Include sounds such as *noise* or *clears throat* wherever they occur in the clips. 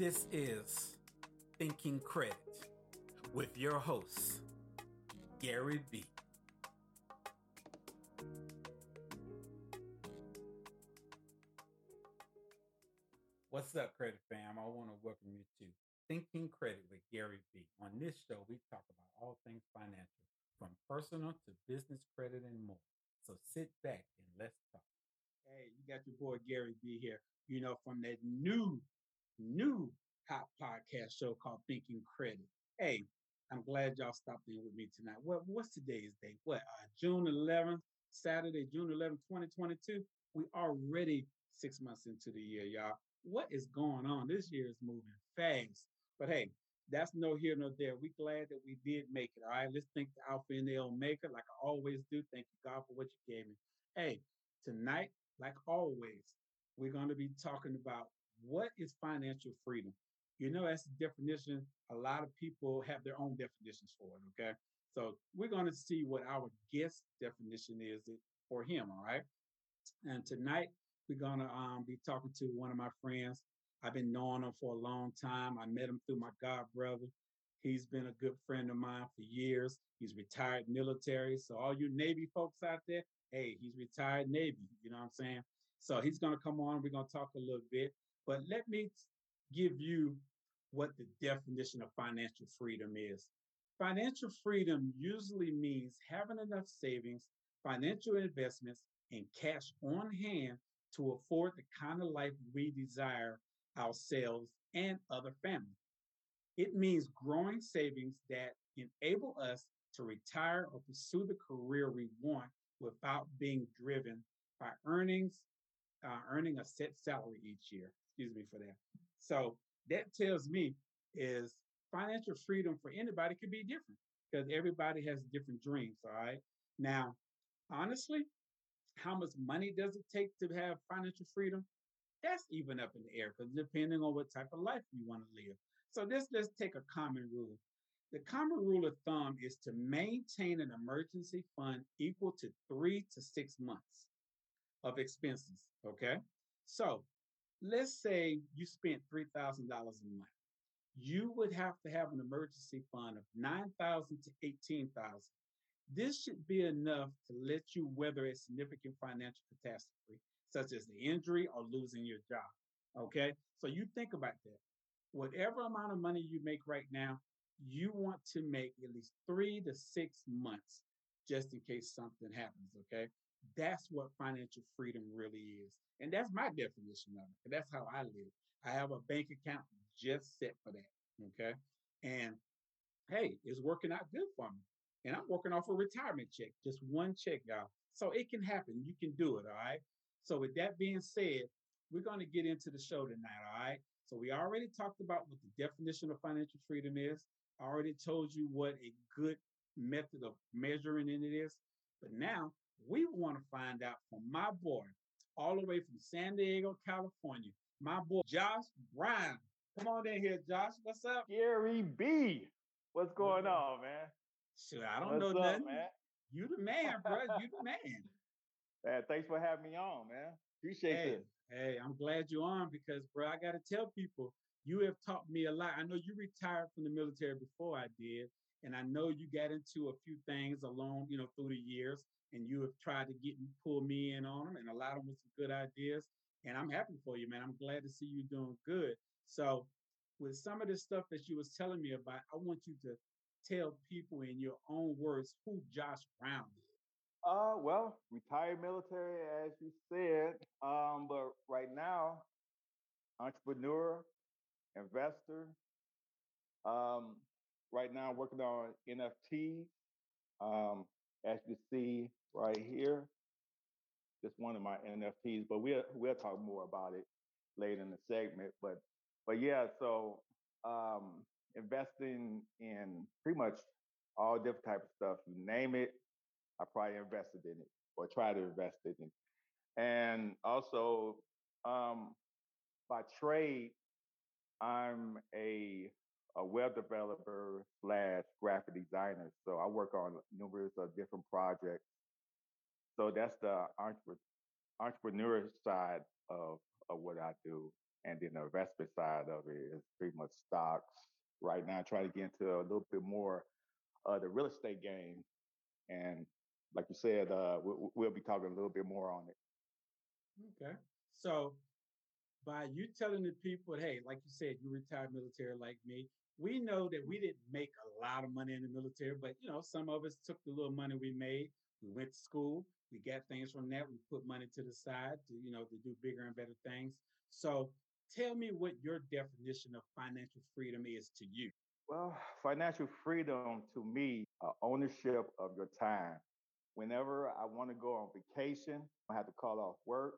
This is Thinking Credit with your host, Gary B. What's up, Credit Fam? I want to welcome you to Thinking Credit with Gary B. On this show, we talk about all things financial, from personal to business credit and more. So sit back and let's talk. Hey, you got your boy Gary B here, you know, from that new, new hot podcast show called Thinking Credit. Hey, I'm glad y'all stopped in with me tonight. What what's today's date? What uh, June 11th, Saturday, June 11th, 2022. We already six months into the year, y'all. What is going on? This year is moving fast. But hey, that's no here nor there. We glad that we did make it. All right, let's thank the Alpha and the Omega, like I always do. Thank you, God, for what you gave me. Hey, tonight, like always, we're going to be talking about what is financial freedom. You know, that's the definition. A lot of people have their own definitions for it. Okay, so we're going to see what our guest definition is for him. All right, and tonight we're going to um, be talking to one of my friends. I've been knowing him for a long time. I met him through my god brother. He's been a good friend of mine for years. He's retired military. So all you Navy folks out there, hey, he's retired Navy. You know what I'm saying? So he's going to come on. We're going to talk a little bit. But let me give you what the definition of financial freedom is. Financial freedom usually means having enough savings, financial investments, and cash on hand to afford the kind of life we desire ourselves and other families. It means growing savings that enable us to retire or pursue the career we want without being driven by earnings, uh, earning a set salary each year. Excuse me for that. So that tells me is financial freedom for anybody could be different because everybody has different dreams. All right. Now, honestly, how much money does it take to have financial freedom? That's even up in the air because depending on what type of life you want to live. So this let's take a common rule. The common rule of thumb is to maintain an emergency fund equal to three to six months of expenses. Okay. So let's say you spent $3,000 a month. You would have to have an emergency fund of 9,000 to 18,000. This should be enough to let you weather a significant financial catastrophe such as the injury or losing your job. Okay. So you think about that. Whatever amount of money you make right now, you want to make at least three to six months just in case something happens. Okay. That's what financial freedom really is. And that's my definition of it. And that's how I live. I have a bank account just set for that. Okay. And hey, it's working out good for me. And I'm working off a retirement check, just one check, y'all. So it can happen. You can do it. All right. So, with that being said, we're going to get into the show tonight. All right. So, we already talked about what the definition of financial freedom is. I already told you what a good method of measuring it is. But now we want to find out from my boy, all the way from San Diego, California, my boy Josh Brown. Come on in here, Josh. What's up? Gary B. What's going on, man? Sure, I don't What's know up, nothing. Man? You the man, bro. You the man. *laughs* Man, thanks for having me on, man. Appreciate hey, it. Hey, I'm glad you're on because, bro, I got to tell people you have taught me a lot. I know you retired from the military before I did, and I know you got into a few things along, you know, through the years, and you have tried to get pull me in on them, and a lot of them with some good ideas. And I'm happy for you, man. I'm glad to see you doing good. So, with some of the stuff that you was telling me about, I want you to tell people in your own words who Josh Brown is. Uh, well, retired military, as you said. Um, but right now, entrepreneur, investor. Um, right now, working on NFT. Um, as you see right here, just one of my NFTs. But we'll we'll talk more about it later in the segment. But but yeah, so um, investing in pretty much all different type of stuff. You name it, I probably invested in it or try to invest in it. And also, um, by trade, I'm a a web developer slash graphic designer. So I work on numerous of different projects. So that's the entrepreneur entrepreneur side of of what I do. And then the investment side of it is pretty much stocks. Right now, trying to get into a little bit more of the real estate game. And like you said, uh, we, we'll be talking a little bit more on it. Okay. So by you telling the people, hey, like you said, you retired military like me, we know that we didn't make a lot of money in the military, but you know, some of us took the little money we made. We went to school, we got things from that, we put money to the side to, you know, to do bigger and better things. So tell me what your definition of financial freedom is to you. Well, financial freedom to me, uh, ownership of your time. Whenever I want to go on vacation, I have to call off work.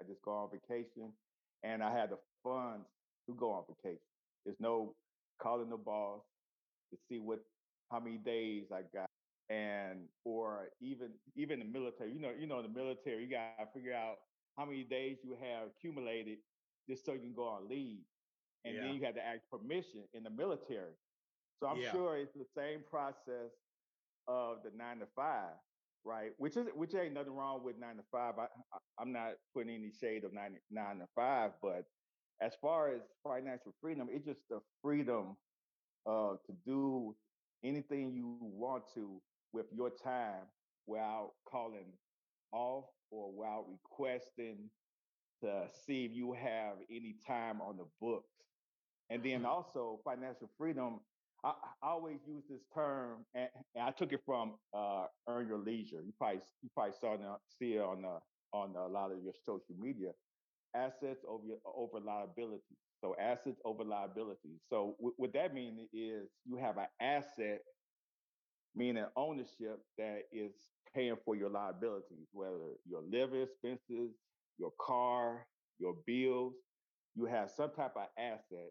I just go on vacation and I had the funds to go on vacation. There's no calling the boss to see what how many days I got, and or even even the military. You know, you know, the military, you gotta figure out how many days you have accumulated just so you can go on leave, and yeah. then you have to ask permission in the military. So I'm yeah. sure it's the same process of the nine to five right? Which is which ain't nothing wrong with nine to five. I, I am not putting any shade of nine nine to five, but as far as financial freedom, it's just the freedom uh, to do anything you want to with your time without calling off or without requesting to see if you have any time on the books. And then mm-hmm. also financial freedom I, I always use this term, and, and I took it from uh, Earn Your Leisure. You probably you probably saw it, see it on the, on a lot of your social media. Assets over over liability. So assets over liability. So w- what that means is you have an asset, meaning ownership that is paying for your liabilities, whether your living expenses, your car, your bills. You have some type of asset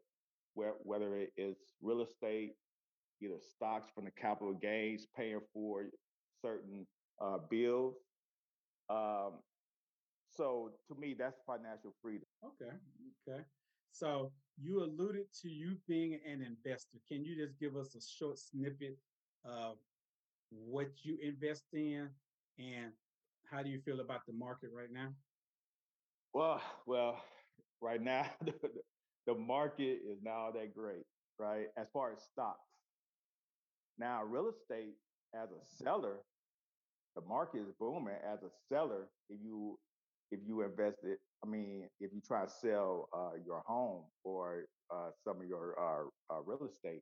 where, whether it is real estate, either stocks from the capital gains, paying for certain uh, bills. Um, so to me, that's financial freedom. Okay. Okay. So you alluded to you being an investor. Can you just give us a short snippet of what you invest in and how do you feel about the market right now? Well, well, right now *laughs* the, the market is not that great, right? As far as stocks, now, real estate as a seller, the market is booming. As a seller, if you if you invest it, I mean, if you try to sell uh, your home or uh, some of your uh, uh real estate,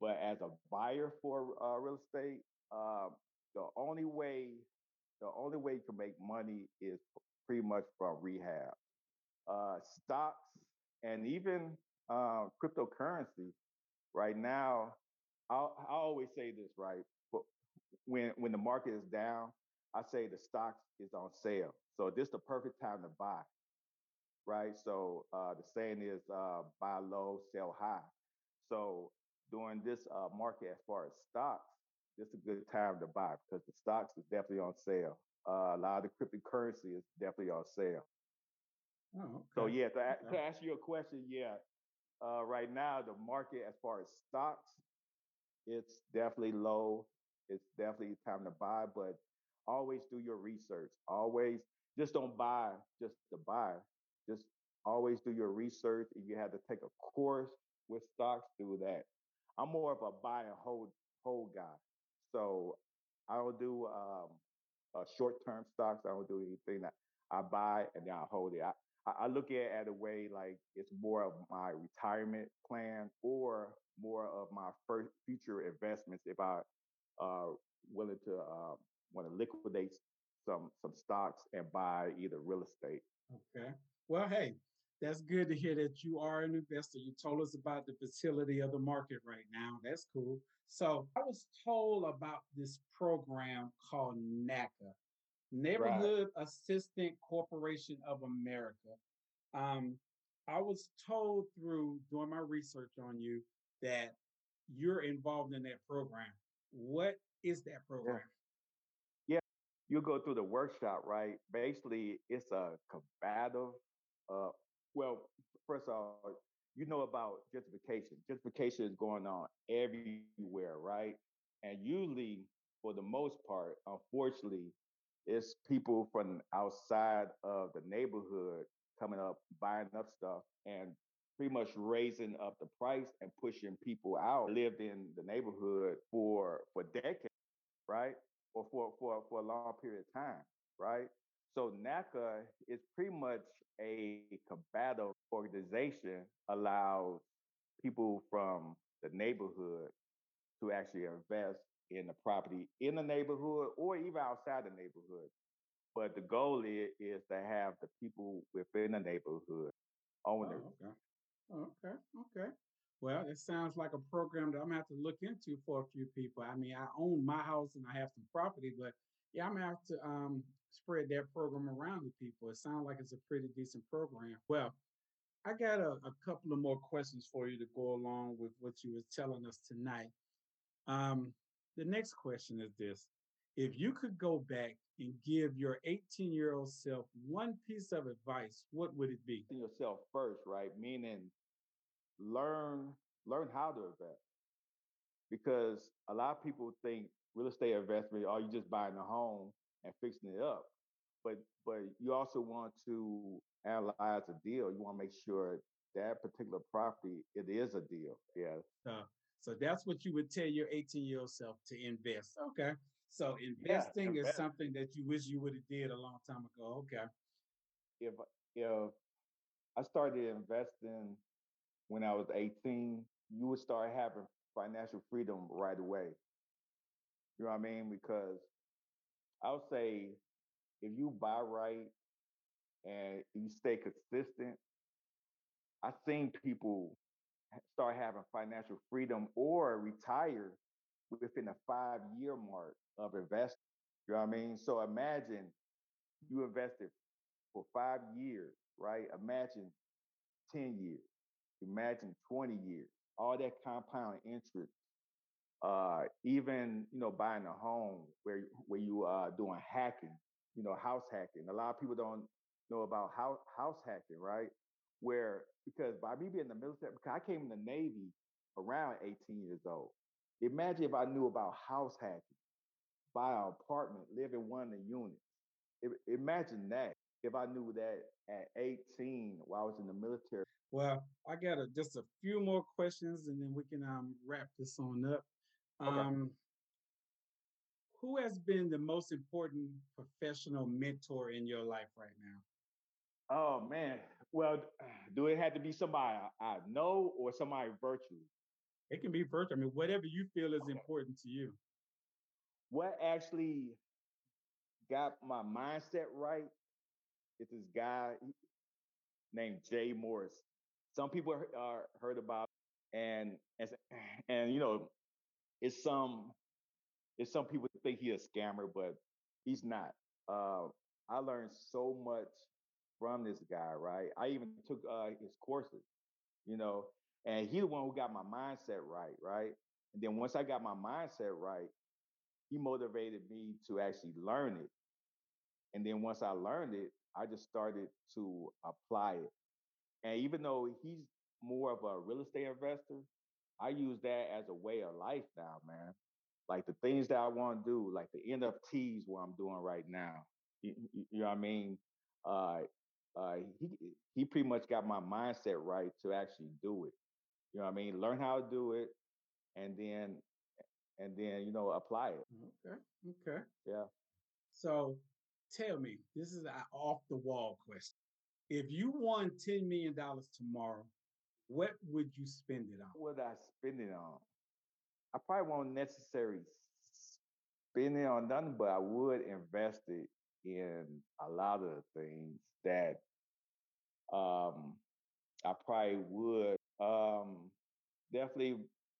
but as a buyer for uh, real estate, um, the only way the only way you can make money is pretty much from rehab, uh, stocks, and even cryptocurrency. Right now, I I always say this, right? But when when the market is down, I say the stock is on sale. So this is the perfect time to buy, right? So uh, the saying is uh, buy low, sell high. So during this uh, market, as far as stocks, this is a good time to buy because the stocks is definitely on sale. Uh, a lot of the cryptocurrency is definitely on sale. Oh, okay. So yeah, to, okay. to answer your question, yeah, uh, right now the market as far as stocks it's definitely low. It's definitely time to buy, but always do your research. Always just don't buy just to buy. Just always do your research. If you have to take a course with stocks, do that. I'm more of a buy and hold hold guy. So I don't do um, uh, short term stocks. I don't do anything that I buy and then I hold it. I, I look at it at a way like it's more of my retirement plan or more of my first future investments if I uh willing to uh, want to liquidate some some stocks and buy either real estate. Okay. Well, hey, that's good to hear that you are an investor. You told us about the facility of the market right now. That's cool. So I was told about this program called NACA, Neighborhood right. Assistance Corporation of America. Um, I was told through doing my research on you that you're involved in that program. What is that program? Yeah, yeah. you go through the workshop, right? Basically, it's a combative. Uh, well, first of all, you know about gentrification. Gentrification is going on everywhere, right? And usually, for the most part, unfortunately, it's people from outside of the neighborhood coming up, buying up stuff, and pretty much raising up the price and pushing people out. Lived in the neighborhood for for decades, right? Or for for for a long period of time, right? So NACA is pretty much a combative organization, allows people from the neighborhood to actually invest in the property in the neighborhood or even outside the neighborhood. But the goal is, is to have the people within the neighborhood own it. Oh, okay. Okay. Okay. Well, it sounds like a program that I'm gonna have to look into for a few people. I mean, I own my house and I have some property, but yeah, I'm gonna have to um, spread that program around to people. It sounds like it's a pretty decent program. Well, I got a, a couple of more questions for you to go along with what you were telling us tonight. Um, the next question is this: If you could go back and give your 18 year old self one piece of advice, what would it be? Yourself first, right? Meaning, learn learn how to invest, because a lot of people think real estate investment, oh, you just buying a home and fixing it up? But but you also want to analyze a deal. You want to make sure that particular property it is a deal. Yeah. Uh, so that's what you would tell your 18 year old self to invest. Okay. So investing yeah, is something that you wish you would have did a long time ago. Okay. If if I started investing when I was 18, you would start having financial freedom right away. You know what I mean? Because I would say if you buy right and you stay consistent, I've seen people start having financial freedom or retire within a five year mark of investing. You know what I mean? So imagine you invested for five years, right? Imagine 10 years, imagine 20 years, all that compound interest. Uh, even you know buying a home where where you are doing hacking, you know house hacking. A lot of people don't know about house house hacking, right? Where because by me being in the military, because I came in the Navy around 18 years old. Imagine if I knew about house hacking, buy an apartment, live in one of the units. imagine that if I knew that at 18 while I was in the military. Well, I got a, just a few more questions and then we can um, wrap this on up. Okay. Um, who has been the most important professional mentor in your life right now? Oh man. Well, *sighs* do it have to be somebody I know or somebody virtual? It can be virtual. I mean, whatever you feel is important to you. What actually got my mindset right is this guy named Jay Morris. Some people are heard about, and and and you know, it's some it's some people think he's a scammer, but he's not. Uh, I learned so much from this guy, right? I even took uh, his courses, you know, and he the one who got my mindset right, right? And then once I got my mindset right, he motivated me to actually learn it. And then once I learned it, I just started to apply it. And even though he's more of a real estate investor, I use that as a way of life now, man. Like the things that I want to do, like the NFTs, what I'm doing right now. You, you, know what I mean? Uh, uh, he he pretty much got my mindset right to actually do it. You know what I mean? Learn how to do it, and then and then you know apply it. Okay. Okay. Yeah. So tell me, this is an off the wall question. If you won ten million dollars tomorrow, what would you spend it on? What would I spend it on? I probably won't necessarily spend it on nothing, but I would invest it in a lot of things that um, I probably would um, definitely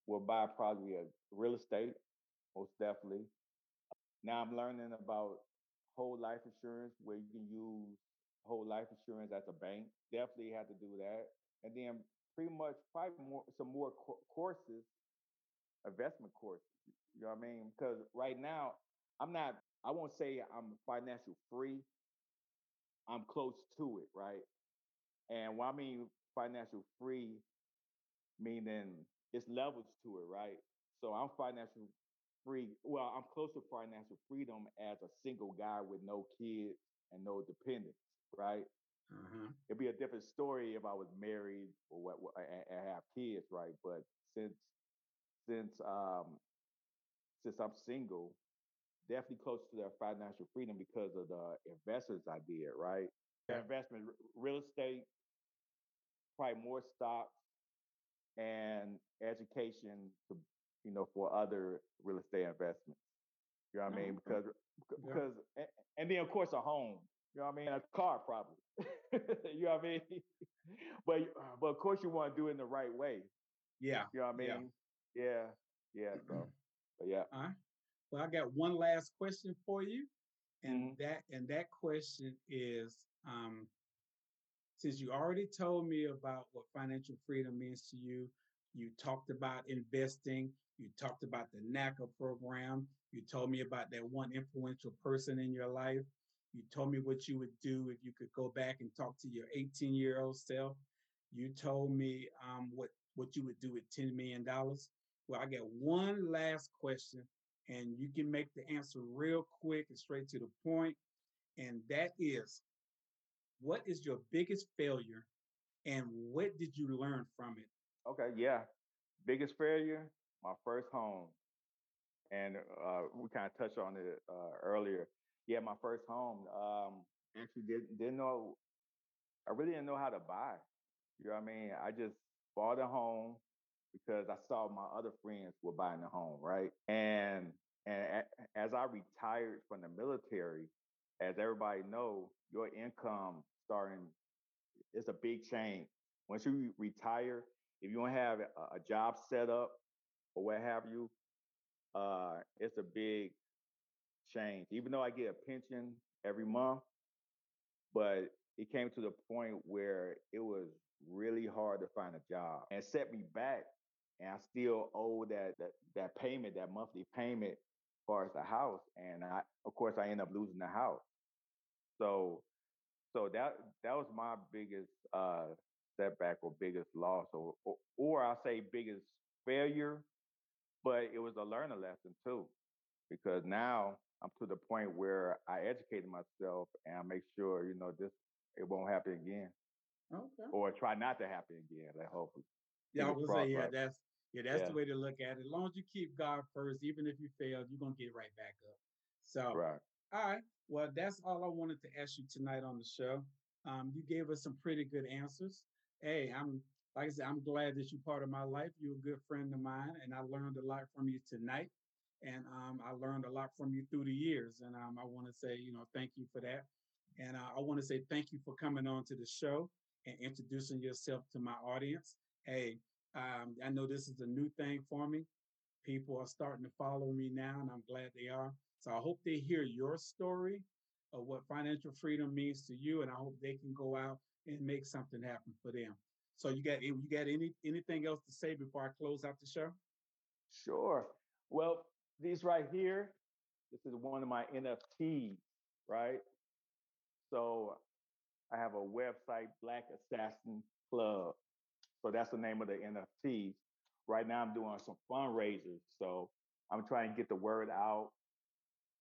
will buy probably a real estate, most definitely. Now I'm learning about whole life insurance where you can use whole life insurance at the bank. Definitely have to do that. And then pretty much probably more some more co- courses, investment courses. You know what I mean? Because right now I'm not I won't say I'm financial free. I'm close to it, right? And what I mean financial free, meaning it's levels to it, right? So I'm financial free. Well, I'm close to financial freedom as a single guy with no kids and no dependents, right? Uh-huh. It'd be a different story if I was married or what, what and, and have kids, right? But since since um since I'm single, definitely close to their financial freedom because of the investments I did, right? Yeah. Investment, real estate, probably more stocks and education to you know for other real estate investments. You know what I mean? Because because yeah. and then of course a home. You know what I mean? A car probably. *laughs* you know what I mean? *laughs* but but of course you want to do it in the right way. Yeah. You know what I mean? Yeah. Yeah. yeah so *clears throat* but yeah. All right. Well, I got one last question for you. And mm-hmm. that and that question is um since you already told me about what financial freedom means to you, you talked about investing, you talked about the NACA program, you told me about that one influential person in your life. You told me what you would do if you could go back and talk to your 18 year old self. You told me um, what, what you would do with $10 million. Well, I got one last question, and you can make the answer real quick and straight to the point. And that is what is your biggest failure and what did you learn from it? Okay, yeah. Biggest failure, my first home. And uh, we kind of touched on it uh, earlier. Yeah, my first home. Um, actually didn't didn't know I really didn't know how to buy. You know what I mean? I just bought a home because I saw my other friends were buying a home, right? And and as I retired from the military, as everybody know, your income starting it's a big change. Once you retire, if you don't have a, a job set up or what have you, uh, it's a big change. Even though I get a pension every month, but it came to the point where it was really hard to find a job and set me back. And I still owe that that that payment, that monthly payment, as far as the house. And I, of course, I end up losing the house. So, so that that was my biggest uh, setback or biggest loss, or, or or I'll say biggest failure. But it was a learning lesson too, because now I'm to the point where I educated myself and I make sure, you know, this it won't happen again. Okay. Or try not to happen again. Like hopefully. Yeah, I was say, yeah, that's yeah, that's yeah. the way to look at it. As long as you keep God first, even if you fail, you're gonna get right back up. So right. all right. Well, that's all I wanted to ask you tonight on the show. Um, you gave us some pretty good answers. Hey, I'm like I said, I'm glad that you're part of my life. You're a good friend of mine, and I learned a lot from you tonight and um, I learned a lot from you through the years. And um, I want to say, you know, thank you for that. And uh, I want to say thank you for coming on to the show and introducing yourself to my audience. Hey, um, I know this is a new thing for me. People are starting to follow me now, and I'm glad they are. So I hope they hear your story of what financial freedom means to you, and I hope they can go out and make something happen for them. So you got you got any anything else to say before I close out the show? Sure. Well, these right here, this is one of my NFTs, right? So I have a website, Black Assassin Club. So that's the name of the NFTs. Right now I'm doing some fundraisers. So I'm trying to get the word out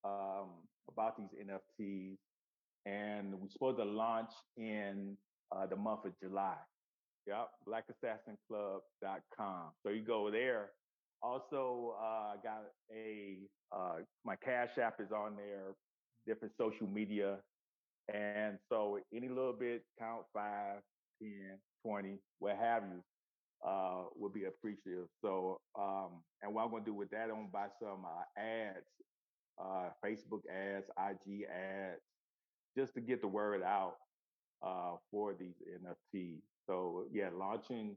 um, about these NFTs. And we're supposed to launch in uh, the month of July. Yep, blackassassinclub.com. So you go there also, uh, got a uh, my Cash App is on there, different social media, and so any little bit, count five, ten, twenty, what have you, uh, would be appreciative. So, um, and what I'm gonna do with that, I'm gonna buy some uh, ads, uh, Facebook ads, IG ads, just to get the word out uh, for these NFTs. So yeah, launching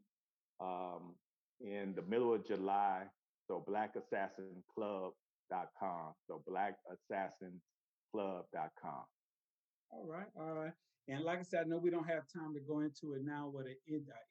um, in the middle of July. So blackassassinclub.com. So blackassassinclub.com. All right, all right. And like I said, I know we don't have time to go into it now what an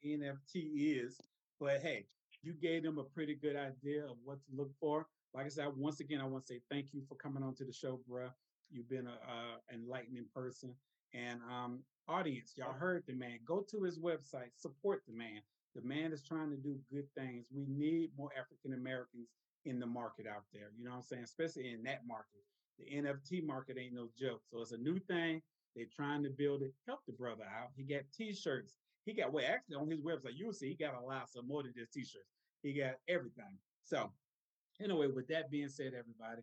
NFT is, but hey, you gave them a pretty good idea of what to look for. Like I said, once again, I want to say thank you for coming on to the show, bruh. You've been a, a enlightening person. And um, audience, y'all heard the man. Go to his website, support the man. The man is trying to do good things. We need more African Americans in the market out there. You know what I'm saying? Especially in that market. The NFT market ain't no joke. So it's a new thing. They're trying to build it. Help the brother out. He got T-shirts. He got well, actually on his website, you'll see he got a lot some more than just T-shirts. He got everything. So, anyway, with that being said, everybody,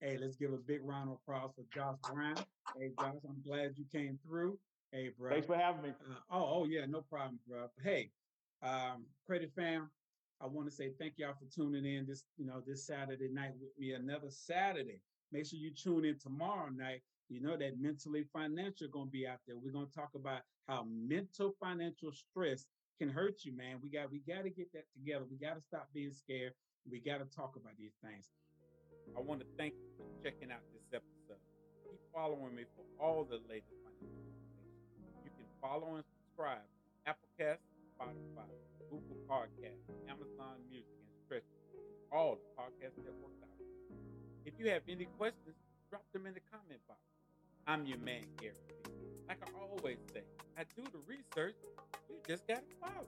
hey, let's give a big round of applause for Josh Brown. Hey, Josh, I'm glad you came through. Hey, bro. Thanks for having me. Uh, oh, oh yeah, no problem, bro. Hey, um, credit fam, I want to say thank y'all for tuning in this, you know, this Saturday night with me. Another Saturday. Make sure you tune in tomorrow night. You know that mentally financial to be out there. We're to talk about how mental financial stress can hurt you, man. We got we got to get that together. We got to stop being scared. We got to talk about these things. I want to thank you for checking out this episode. Keep following me for all the latest financial. You can follow and subscribe Applecast, Spotify, Google Podcast, Amazon Music, and Stitcher, all the podcast networks out there. If you have any questions, drop them in the comment box. I'm your man, Gary Like I always say, I do the research, you just gotta follow.